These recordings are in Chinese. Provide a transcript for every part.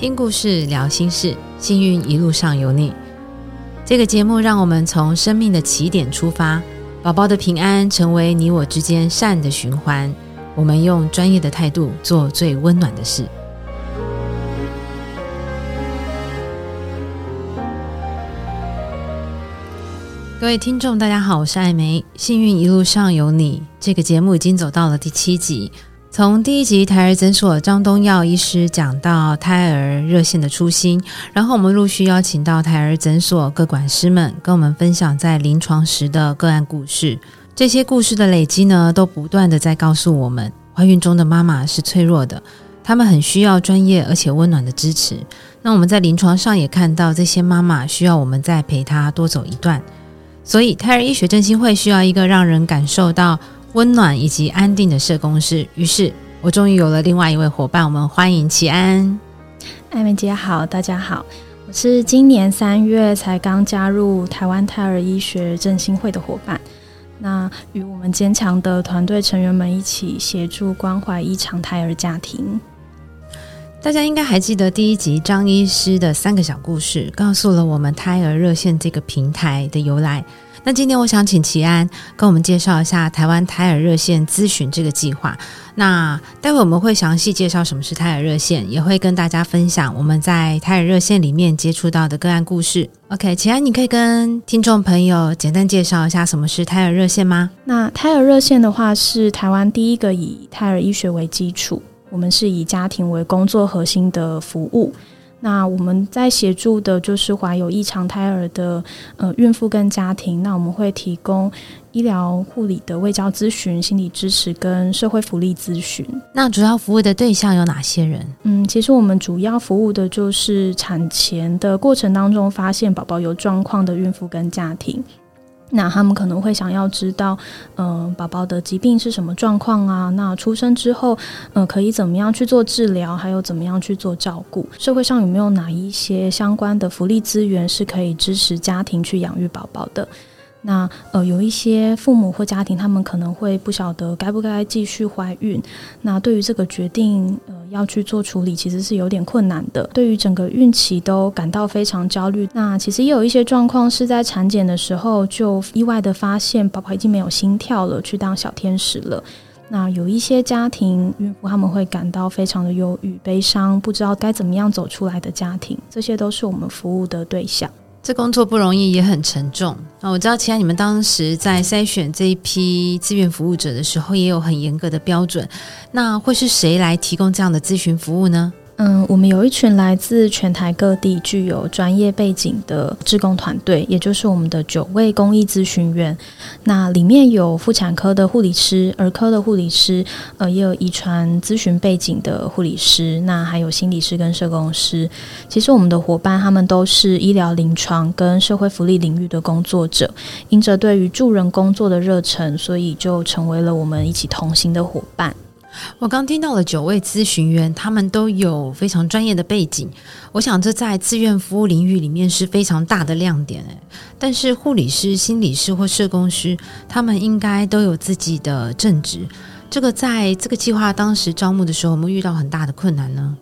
听故事，聊心事，幸运一路上有你。这个节目让我们从生命的起点出发，宝宝的平安成为你我之间善的循环。我们用专业的态度做最温暖的事。各位听众，大家好，我是艾梅。幸运一路上有你，这个节目已经走到了第七集。从第一集胎儿诊所张东耀医师讲到胎儿热线的初心，然后我们陆续邀请到胎儿诊所各管师们跟我们分享在临床时的个案故事。这些故事的累积呢，都不断的在告诉我们，怀孕中的妈妈是脆弱的，她们很需要专业而且温暖的支持。那我们在临床上也看到，这些妈妈需要我们再陪她多走一段。所以胎儿医学振兴会需要一个让人感受到。温暖以及安定的社工师，于是我终于有了另外一位伙伴。我们欢迎齐安，艾美姐好，大家好，我是今年三月才刚加入台湾胎儿医学振兴会的伙伴。那与我们坚强的团队成员们一起协助关怀异常胎儿家庭。大家应该还记得第一集张医师的三个小故事，告诉了我们胎儿热线这个平台的由来。那今天我想请齐安跟我们介绍一下台湾胎儿热线咨询这个计划。那待会我们会详细介绍什么是胎儿热线，也会跟大家分享我们在胎儿热线里面接触到的个案故事。OK，齐安，你可以跟听众朋友简单介绍一下什么是胎儿热线吗？那胎儿热线的话是台湾第一个以胎儿医学为基础，我们是以家庭为工作核心的服务。那我们在协助的就是怀有异常胎儿的呃孕妇跟家庭，那我们会提供医疗护理的卫教咨询、心理支持跟社会福利咨询。那主要服务的对象有哪些人？嗯，其实我们主要服务的就是产前的过程当中发现宝宝有状况的孕妇跟家庭。那他们可能会想要知道，嗯，宝宝的疾病是什么状况啊？那出生之后，嗯，可以怎么样去做治疗？还有怎么样去做照顾？社会上有没有哪一些相关的福利资源是可以支持家庭去养育宝宝的？那呃，有一些父母或家庭，他们可能会不晓得该不该继续怀孕。那对于这个决定，呃，要去做处理，其实是有点困难的。对于整个孕期都感到非常焦虑。那其实也有一些状况是在产检的时候就意外的发现宝宝已经没有心跳了，去当小天使了。那有一些家庭孕妇他们会感到非常的忧郁、悲伤，不知道该怎么样走出来的家庭，这些都是我们服务的对象。这工作不容易，也很沉重。那我知道，其他你们当时在筛选这一批志愿服务者的时候，也有很严格的标准。那会是谁来提供这样的咨询服务呢？嗯，我们有一群来自全台各地、具有专业背景的志工团队，也就是我们的九位公益咨询员。那里面有妇产科的护理师、儿科的护理师，呃，也有遗传咨询背景的护理师，那还有心理师跟社工师。其实我们的伙伴他们都是医疗临床跟社会福利领域的工作者，因着对于助人工作的热忱，所以就成为了我们一起同行的伙伴。我刚听到了九位咨询员，他们都有非常专业的背景。我想这在志愿服务领域里面是非常大的亮点诶。但是护理师、心理师或社工师，他们应该都有自己的正职。这个在这个计划当时招募的时候，有没有遇到很大的困难呢？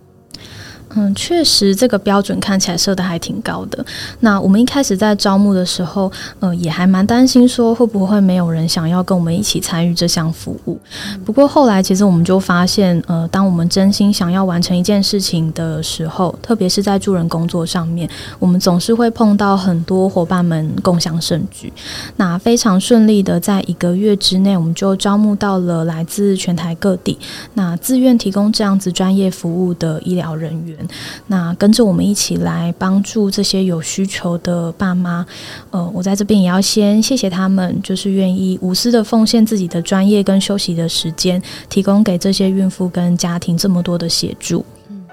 嗯，确实这个标准看起来设的还挺高的。那我们一开始在招募的时候，呃，也还蛮担心说会不会没有人想要跟我们一起参与这项服务。不过后来其实我们就发现，呃，当我们真心想要完成一件事情的时候，特别是在助人工作上面，我们总是会碰到很多伙伴们共享盛举。那非常顺利的，在一个月之内，我们就招募到了来自全台各地那自愿提供这样子专业服务的医疗人员。那跟着我们一起来帮助这些有需求的爸妈，呃，我在这边也要先谢谢他们，就是愿意无私的奉献自己的专业跟休息的时间，提供给这些孕妇跟家庭这么多的协助。嗯，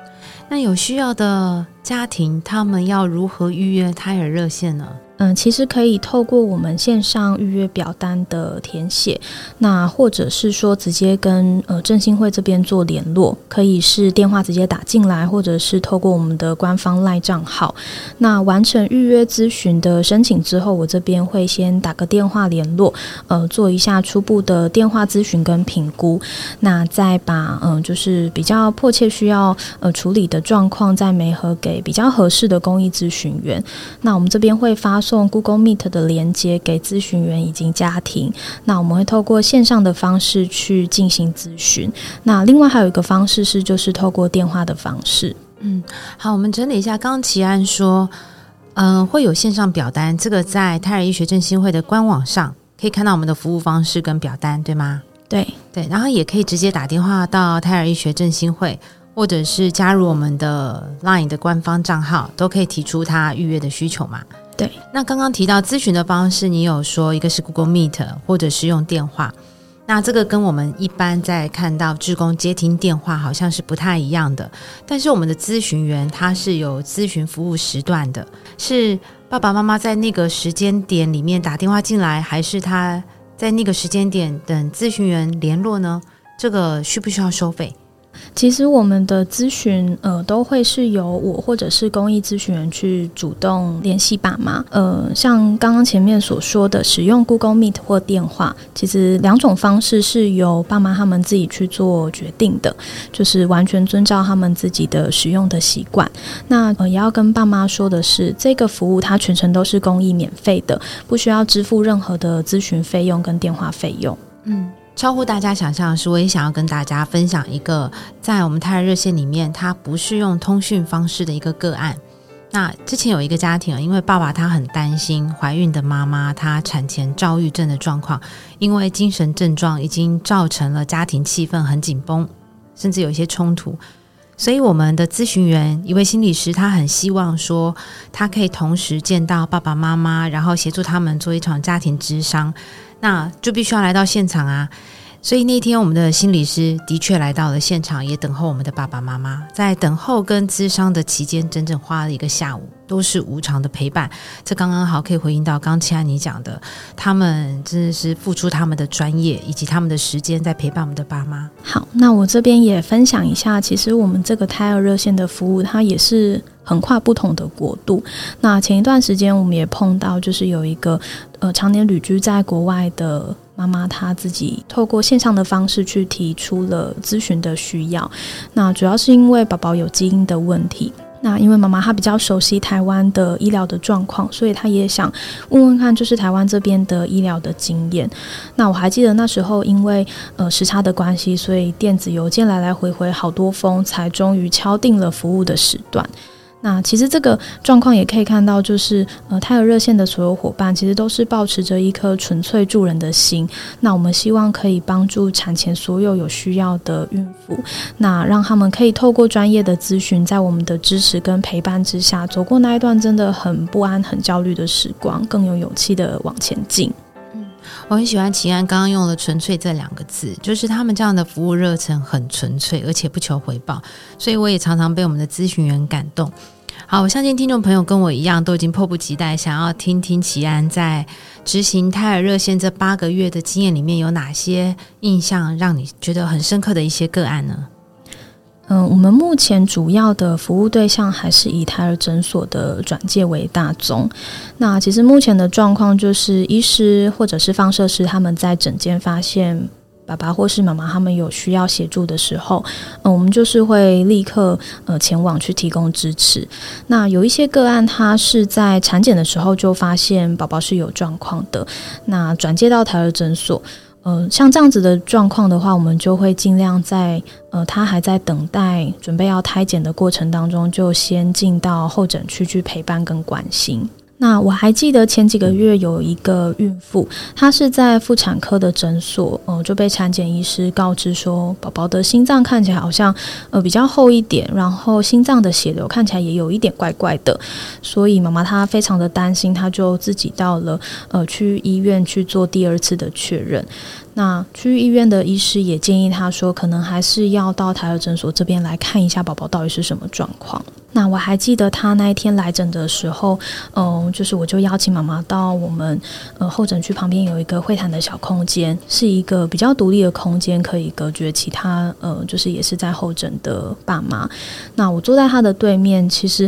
那有需要的家庭，他们要如何预约胎儿热线呢？嗯，其实可以透过我们线上预约表单的填写，那或者是说直接跟呃振兴会这边做联络，可以是电话直接打进来，或者是透过我们的官方赖账号。那完成预约咨询的申请之后，我这边会先打个电话联络，呃，做一下初步的电话咨询跟评估，那再把嗯就是比较迫切需要呃处理的状况再媒合给比较合适的公益咨询员。那我们这边会发送 Google Meet 的连接给咨询员以及家庭。那我们会透过线上的方式去进行咨询。那另外还有一个方式是，就是透过电话的方式。嗯，好，我们整理一下。刚刚齐安说，嗯，会有线上表单，这个在胎儿医学振兴会的官网上可以看到我们的服务方式跟表单，对吗？对对，然后也可以直接打电话到胎儿医学振兴会。或者是加入我们的 LINE 的官方账号，都可以提出他预约的需求嘛？对。那刚刚提到咨询的方式，你有说一个是 Google Meet，或者是用电话。那这个跟我们一般在看到志工接听电话好像是不太一样的。但是我们的咨询员他是有咨询服务时段的，是爸爸妈妈在那个时间点里面打电话进来，还是他在那个时间点等咨询员联络呢？这个需不需要收费？其实我们的咨询，呃，都会是由我或者是公益咨询员去主动联系爸妈。呃，像刚刚前面所说的，使用 Google Meet 或电话，其实两种方式是由爸妈他们自己去做决定的，就是完全遵照他们自己的使用的习惯。那，也要跟爸妈说的是，这个服务它全程都是公益免费的，不需要支付任何的咨询费用跟电话费用。嗯。超乎大家想象的是，我也想要跟大家分享一个在我们胎儿热线里面，它不是用通讯方式的一个个案。那之前有一个家庭，因为爸爸他很担心怀孕的妈妈她产前躁郁症的状况，因为精神症状已经造成了家庭气氛很紧绷，甚至有一些冲突。所以我们的咨询员一位心理师，他很希望说，他可以同时见到爸爸妈妈，然后协助他们做一场家庭之商。那就必须要来到现场啊！所以那天我们的心理师的确来到了现场，也等候我们的爸爸妈妈。在等候跟咨商的期间，整整花了一个下午，都是无偿的陪伴。这刚刚好可以回应到刚才你讲的，他们真的是付出他们的专业以及他们的时间在陪伴我们的爸妈。好，那我这边也分享一下，其实我们这个胎儿热线的服务，它也是。横跨不同的国度。那前一段时间，我们也碰到，就是有一个呃常年旅居在国外的妈妈，她自己透过线上的方式去提出了咨询的需要。那主要是因为宝宝有基因的问题。那因为妈妈她比较熟悉台湾的医疗的状况，所以她也想问问看，就是台湾这边的医疗的经验。那我还记得那时候，因为呃时差的关系，所以电子邮件来来回回好多封，才终于敲定了服务的时段。那其实这个状况也可以看到，就是呃，胎儿热线的所有伙伴其实都是保持着一颗纯粹助人的心。那我们希望可以帮助产前所有有需要的孕妇，那让他们可以透过专业的咨询，在我们的支持跟陪伴之下，走过那一段真的很不安、很焦虑的时光，更有勇气的往前进。我很喜欢齐安刚刚用了“纯粹”这两个字，就是他们这样的服务热忱很纯粹，而且不求回报，所以我也常常被我们的咨询员感动。好，我相信听众朋友跟我一样，都已经迫不及待想要听听齐安在执行胎儿热线这八个月的经验里面有哪些印象，让你觉得很深刻的一些个案呢？嗯，我们目前主要的服务对象还是以胎儿诊所的转介为大宗。那其实目前的状况就是，医师或者是放射师他们在诊间发现。爸爸或是妈妈他们有需要协助的时候，嗯，我们就是会立刻呃前往去提供支持。那有一些个案，他是在产检的时候就发现宝宝是有状况的，那转接到胎儿诊所，呃，像这样子的状况的话，我们就会尽量在呃他还在等待准备要胎检的过程当中，就先进到候诊区去陪伴跟关心。那我还记得前几个月有一个孕妇，她是在妇产科的诊所，呃，就被产检医师告知说，宝宝的心脏看起来好像呃比较厚一点，然后心脏的血流看起来也有一点怪怪的，所以妈妈她非常的担心，她就自己到了呃去医院去做第二次的确认。那去医院的医师也建议她说，可能还是要到胎儿诊所这边来看一下宝宝到底是什么状况。那我还记得他那一天来诊的时候，嗯，就是我就邀请妈妈到我们呃候诊区旁边有一个会谈的小空间，是一个比较独立的空间，可以隔绝其他呃，就是也是在候诊的爸妈。那我坐在他的对面，其实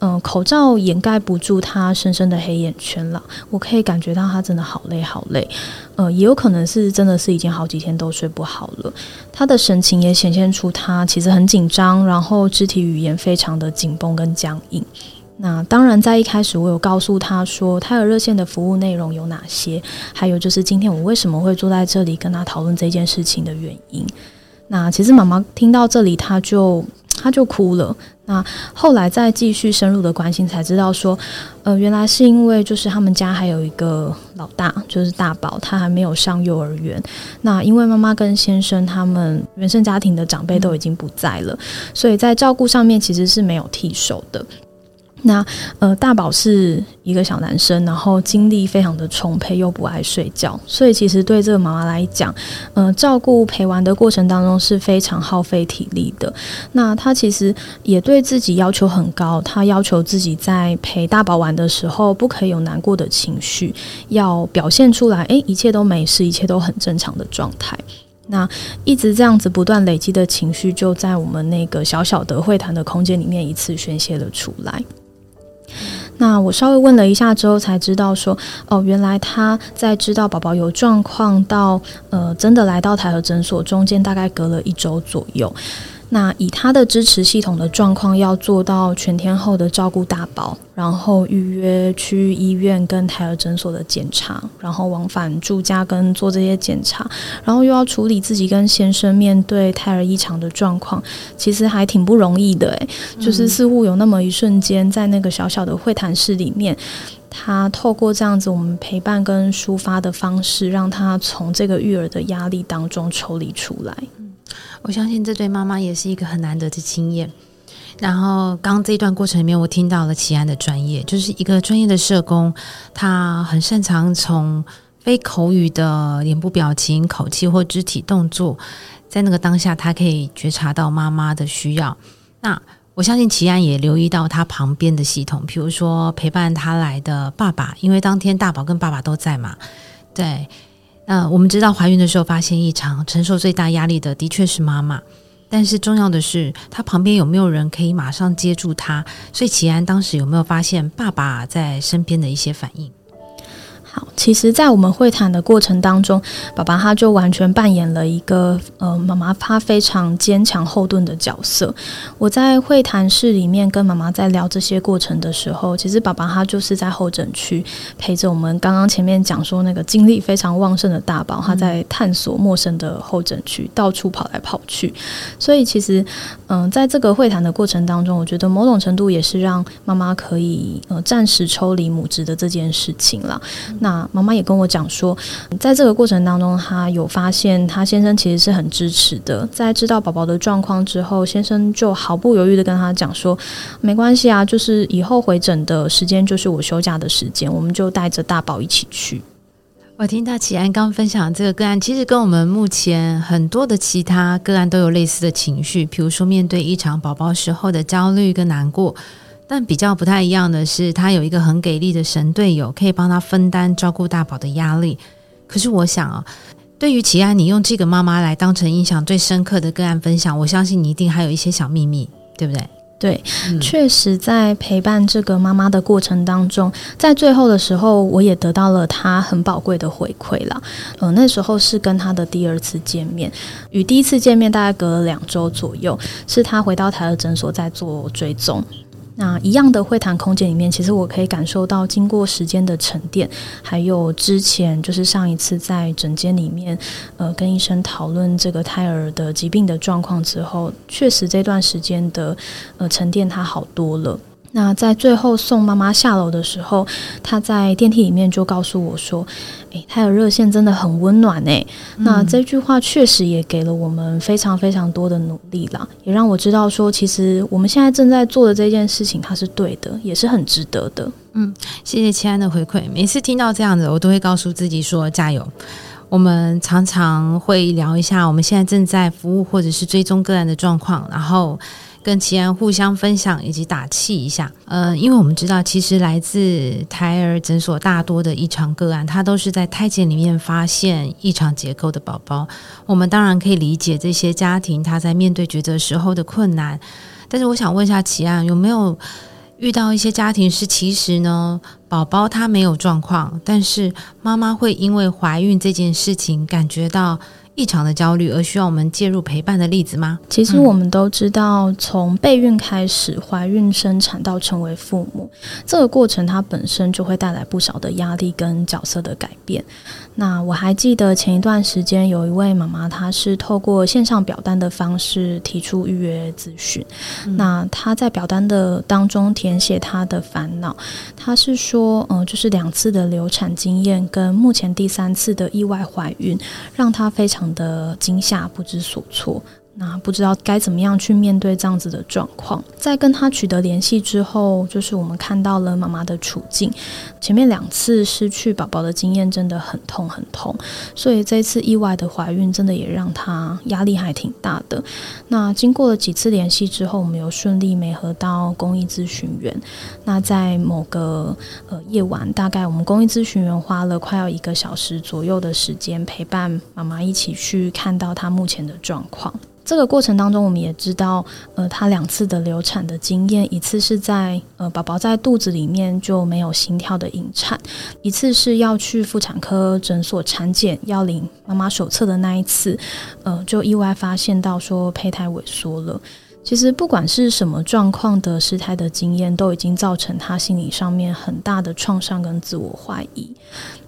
嗯，口罩掩盖不住他深深的黑眼圈了，我可以感觉到他真的好累好累，呃，也有可能是真的是已经好几天都睡不好了。他的神情也显现出他其实很紧张，然后肢体语言非常的紧。紧绷跟僵硬。那当然，在一开始我有告诉他说，胎儿热线的服务内容有哪些，还有就是今天我为什么会坐在这里跟他讨论这件事情的原因。那其实妈妈听到这里，她就她就哭了。那后来再继续深入的关心，才知道说，呃，原来是因为就是他们家还有一个老大，就是大宝，他还没有上幼儿园。那因为妈妈跟先生他们原生家庭的长辈都已经不在了，所以在照顾上面其实是没有替手的。那呃，大宝是一个小男生，然后精力非常的充沛，又不爱睡觉，所以其实对这个妈妈来讲，呃，照顾陪玩的过程当中是非常耗费体力的。那她其实也对自己要求很高，她要求自己在陪大宝玩的时候，不可以有难过的情绪，要表现出来，诶，一切都没事，一切都很正常的状态。那一直这样子不断累积的情绪，就在我们那个小小的会谈的空间里面，一次宣泄了出来。那我稍微问了一下之后，才知道说，哦，原来他在知道宝宝有状况到呃真的来到台和诊所中间，大概隔了一周左右。那以他的支持系统的状况，要做到全天候的照顾大宝，然后预约去医院跟胎儿诊所的检查，然后往返住家跟做这些检查，然后又要处理自己跟先生面对胎儿异常的状况，其实还挺不容易的诶，就是似乎有那么一瞬间，在那个小小的会谈室里面，他透过这样子我们陪伴跟抒发的方式，让他从这个育儿的压力当中抽离出来。我相信这对妈妈也是一个很难得的经验。然后，刚这一段过程里面，我听到了齐安的专业，就是一个专业的社工，他很擅长从非口语的脸部表情、口气或肢体动作，在那个当下，他可以觉察到妈妈的需要。那我相信齐安也留意到他旁边的系统，比如说陪伴他来的爸爸，因为当天大宝跟爸爸都在嘛，对。呃，我们知道怀孕的时候发现异常，承受最大压力的的确是妈妈，但是重要的是，她旁边有没有人可以马上接住她？所以齐安当时有没有发现爸爸在身边的一些反应？其实，在我们会谈的过程当中，爸爸他就完全扮演了一个呃妈妈他非常坚强后盾的角色。我在会谈室里面跟妈妈在聊这些过程的时候，其实爸爸他就是在候诊区陪着我们。刚刚前面讲说那个精力非常旺盛的大宝，他在探索陌生的候诊区，到处跑来跑去。所以其实，嗯，在这个会谈的过程当中，我觉得某种程度也是让妈妈可以呃暂时抽离母职的这件事情了。那妈妈也跟我讲说，在这个过程当中，她有发现她先生其实是很支持的。在知道宝宝的状况之后，先生就毫不犹豫的跟他讲说：“没关系啊，就是以后回诊的时间就是我休假的时间，我们就带着大宝一起去。”我听到启安刚分享这个个案，其实跟我们目前很多的其他个案都有类似的情绪，比如说面对异常宝宝时候的焦虑跟难过。但比较不太一样的是，他有一个很给力的神队友，可以帮他分担照顾大宝的压力。可是我想啊，对于齐安，你用这个妈妈来当成印象最深刻的个案分享，我相信你一定还有一些小秘密，对不对？对，确实在陪伴这个妈妈的过程当中，在最后的时候，我也得到了她很宝贵的回馈了。呃，那时候是跟她的第二次见面，与第一次见面大概隔了两周左右，是她回到台的诊所在做追踪。那一样的会谈空间里面，其实我可以感受到，经过时间的沉淀，还有之前就是上一次在诊间里面，呃，跟医生讨论这个胎儿的疾病的状况之后，确实这段时间的呃沉淀，它好多了。那在最后送妈妈下楼的时候，他在电梯里面就告诉我说：“诶，她的热线真的很温暖诶。那这句话确实也给了我们非常非常多的努力啦，也让我知道说，其实我们现在正在做的这件事情，它是对的，也是很值得的。嗯，谢谢亲爱的回馈。每次听到这样子，我都会告诉自己说：加油。我们常常会聊一下我们现在正在服务或者是追踪个案的状况，然后。跟齐安互相分享以及打气一下。呃，因为我们知道，其实来自胎儿诊所大多的异常个案，它都是在胎检里面发现异常结构的宝宝。我们当然可以理解这些家庭他在面对抉择时候的困难，但是我想问一下齐安，有没有遇到一些家庭是其实呢，宝宝他没有状况，但是妈妈会因为怀孕这件事情感觉到。异常的焦虑而需要我们介入陪伴的例子吗？其实我们都知道，从备孕开始，怀孕生产到成为父母，这个过程它本身就会带来不少的压力跟角色的改变。那我还记得前一段时间有一位妈妈，她是透过线上表单的方式提出预约咨询。那她在表单的当中填写她的烦恼，她是说，嗯，就是两次的流产经验跟目前第三次的意外怀孕，让她非常的惊吓，不知所措。那不知道该怎么样去面对这样子的状况。在跟他取得联系之后，就是我们看到了妈妈的处境。前面两次失去宝宝的经验真的很痛很痛，所以这次意外的怀孕真的也让他压力还挺大的。那经过了几次联系之后，我们有顺利没合到公益咨询员。那在某个呃夜晚，大概我们公益咨询员花了快要一个小时左右的时间，陪伴妈妈一起去看到她目前的状况。这个过程当中，我们也知道，呃，她两次的流产的经验，一次是在呃宝宝在肚子里面就没有心跳的引产，一次是要去妇产科诊所产检要领妈妈手册的那一次，呃，就意外发现到说胚胎萎缩了。其实不管是什么状况的失胎的经验，都已经造成她心理上面很大的创伤跟自我怀疑。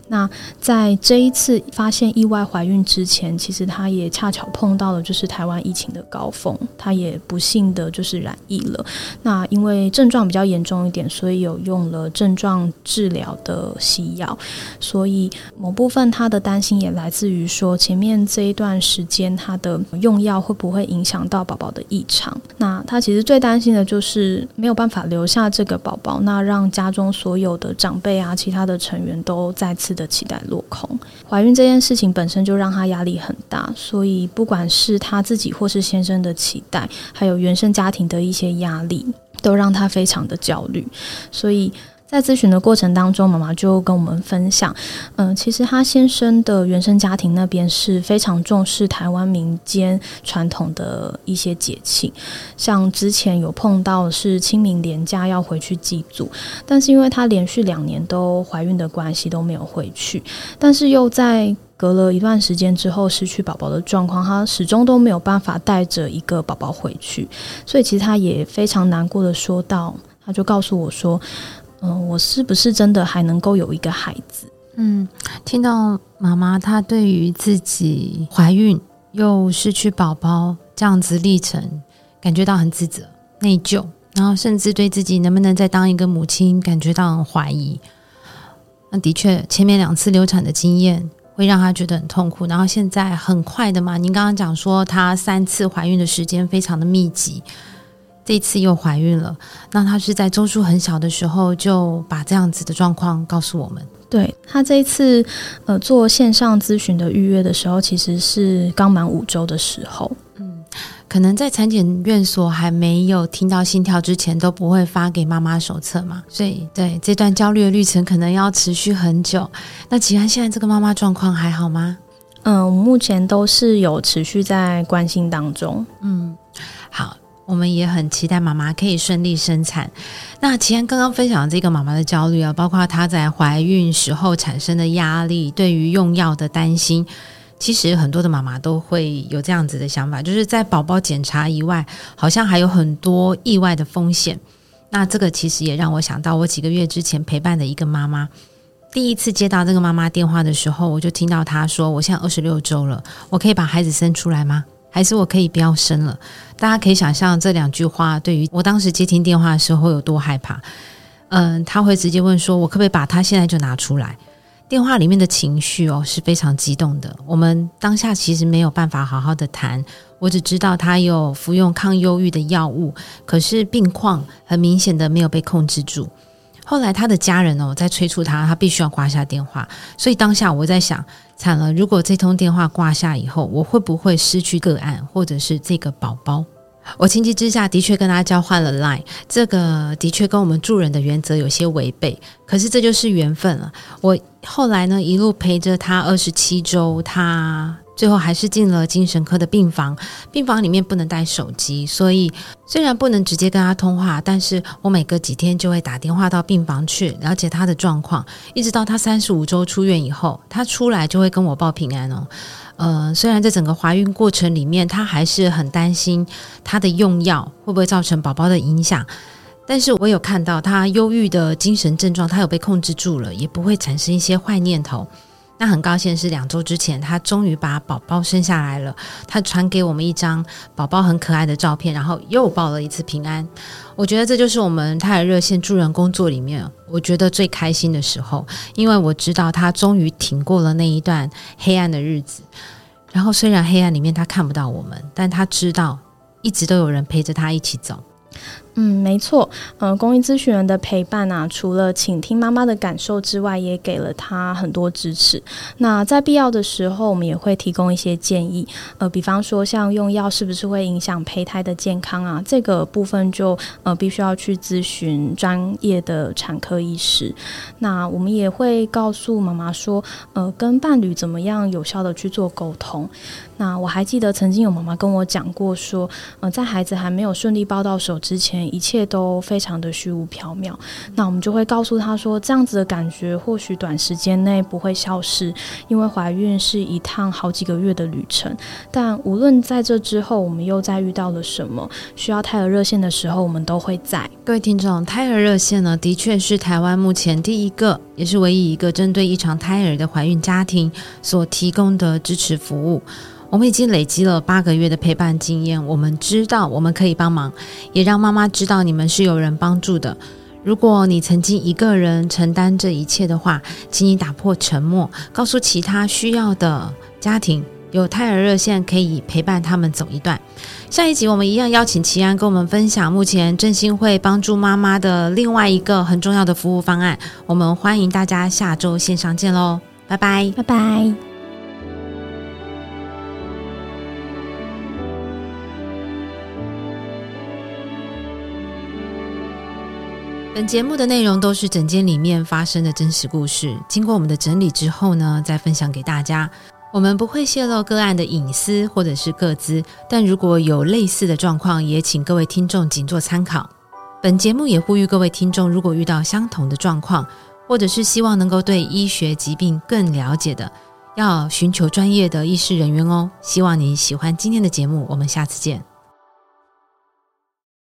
那在这一次发现意外怀孕之前，其实她也恰巧碰到了就是台湾疫情的高峰，她也不幸的就是染疫了。那因为症状比较严重一点，所以有用了症状治疗的西药。所以某部分她的担心也来自于说，前面这一段时间她的用药会不会影响到宝宝的异常？那她其实最担心的就是没有办法留下这个宝宝，那让家中所有的长辈啊，其他的成员都再次。的期待落空，怀孕这件事情本身就让她压力很大，所以不管是她自己或是先生的期待，还有原生家庭的一些压力，都让她非常的焦虑，所以。在咨询的过程当中，妈妈就跟我们分享，嗯，其实她先生的原生家庭那边是非常重视台湾民间传统的一些节庆，像之前有碰到是清明年假要回去祭祖，但是因为她连续两年都怀孕的关系都没有回去，但是又在隔了一段时间之后失去宝宝的状况，她始终都没有办法带着一个宝宝回去，所以其实她也非常难过的说到，她就告诉我说。嗯，我是不是真的还能够有一个孩子？嗯，听到妈妈她对于自己怀孕又失去宝宝这样子历程，感觉到很自责、内疚，然后甚至对自己能不能再当一个母亲感觉到很怀疑。那的确，前面两次流产的经验会让她觉得很痛苦，然后现在很快的嘛，您刚刚讲说她三次怀孕的时间非常的密集。这次又怀孕了，那她是在周数很小的时候就把这样子的状况告诉我们。对她这一次呃做线上咨询的预约的时候，其实是刚满五周的时候。嗯，可能在产检院所还没有听到心跳之前，都不会发给妈妈手册嘛。所以对这段焦虑的历程，可能要持续很久。那吉安现在这个妈妈状况还好吗？嗯，目前都是有持续在关心当中。嗯，好。我们也很期待妈妈可以顺利生产。那齐安刚刚分享的这个妈妈的焦虑啊，包括她在怀孕时候产生的压力，对于用药的担心，其实很多的妈妈都会有这样子的想法，就是在宝宝检查以外，好像还有很多意外的风险。那这个其实也让我想到，我几个月之前陪伴的一个妈妈，第一次接到这个妈妈电话的时候，我就听到她说：“我现在二十六周了，我可以把孩子生出来吗？”还是我可以不要生了？大家可以想象这两句话对于我当时接听电话的时候有多害怕。嗯，他会直接问说：“我可不可以把他现在就拿出来？”电话里面的情绪哦是非常激动的。我们当下其实没有办法好好的谈，我只知道他有服用抗忧郁的药物，可是病况很明显的没有被控制住。后来他的家人哦在催促他，他必须要挂下电话。所以当下我在想，惨了，如果这通电话挂下以后，我会不会失去个案，或者是这个宝宝？我情急之下的确跟他交换了 line，这个的确跟我们助人的原则有些违背，可是这就是缘分了。我后来呢一路陪着他二十七周，他最后还是进了精神科的病房，病房里面不能带手机，所以虽然不能直接跟他通话，但是我每隔几天就会打电话到病房去了解他的状况，一直到他三十五周出院以后，他出来就会跟我报平安哦。呃，虽然在整个怀孕过程里面，她还是很担心她的用药会不会造成宝宝的影响，但是我有看到她忧郁的精神症状，她有被控制住了，也不会产生一些坏念头。那很高兴是两周之前，他终于把宝宝生下来了。他传给我们一张宝宝很可爱的照片，然后又报了一次平安。我觉得这就是我们泰尔热线助人工作里面，我觉得最开心的时候，因为我知道他终于挺过了那一段黑暗的日子。然后虽然黑暗里面他看不到我们，但他知道一直都有人陪着他一起走。嗯，没错，呃，公益咨询人的陪伴啊，除了倾听妈妈的感受之外，也给了她很多支持。那在必要的时候，我们也会提供一些建议，呃，比方说像用药是不是会影响胚胎的健康啊？这个部分就呃必须要去咨询专业的产科医师。那我们也会告诉妈妈说，呃，跟伴侣怎么样有效的去做沟通。那我还记得曾经有妈妈跟我讲过说，呃，在孩子还没有顺利抱到手之前。一切都非常的虚无缥缈，那我们就会告诉他说，这样子的感觉或许短时间内不会消失，因为怀孕是一趟好几个月的旅程。但无论在这之后，我们又再遇到了什么需要胎儿热线的时候，我们都会在。各位听众，胎儿热线呢，的确是台湾目前第一个，也是唯一一个针对异常胎儿的怀孕家庭所提供的支持服务。我们已经累积了八个月的陪伴经验，我们知道我们可以帮忙，也让妈妈知道你们是有人帮助的。如果你曾经一个人承担这一切的话，请你打破沉默，告诉其他需要的家庭，有胎儿热线可以陪伴他们走一段。下一集我们一样邀请齐安跟我们分享目前振兴会帮助妈妈的另外一个很重要的服务方案。我们欢迎大家下周线上见喽，拜拜，拜拜。本节目的内容都是整间里面发生的真实故事，经过我们的整理之后呢，再分享给大家。我们不会泄露个案的隐私或者是个资，但如果有类似的状况，也请各位听众仅做参考。本节目也呼吁各位听众，如果遇到相同的状况，或者是希望能够对医学疾病更了解的，要寻求专业的医师人员哦。希望你喜欢今天的节目，我们下次见。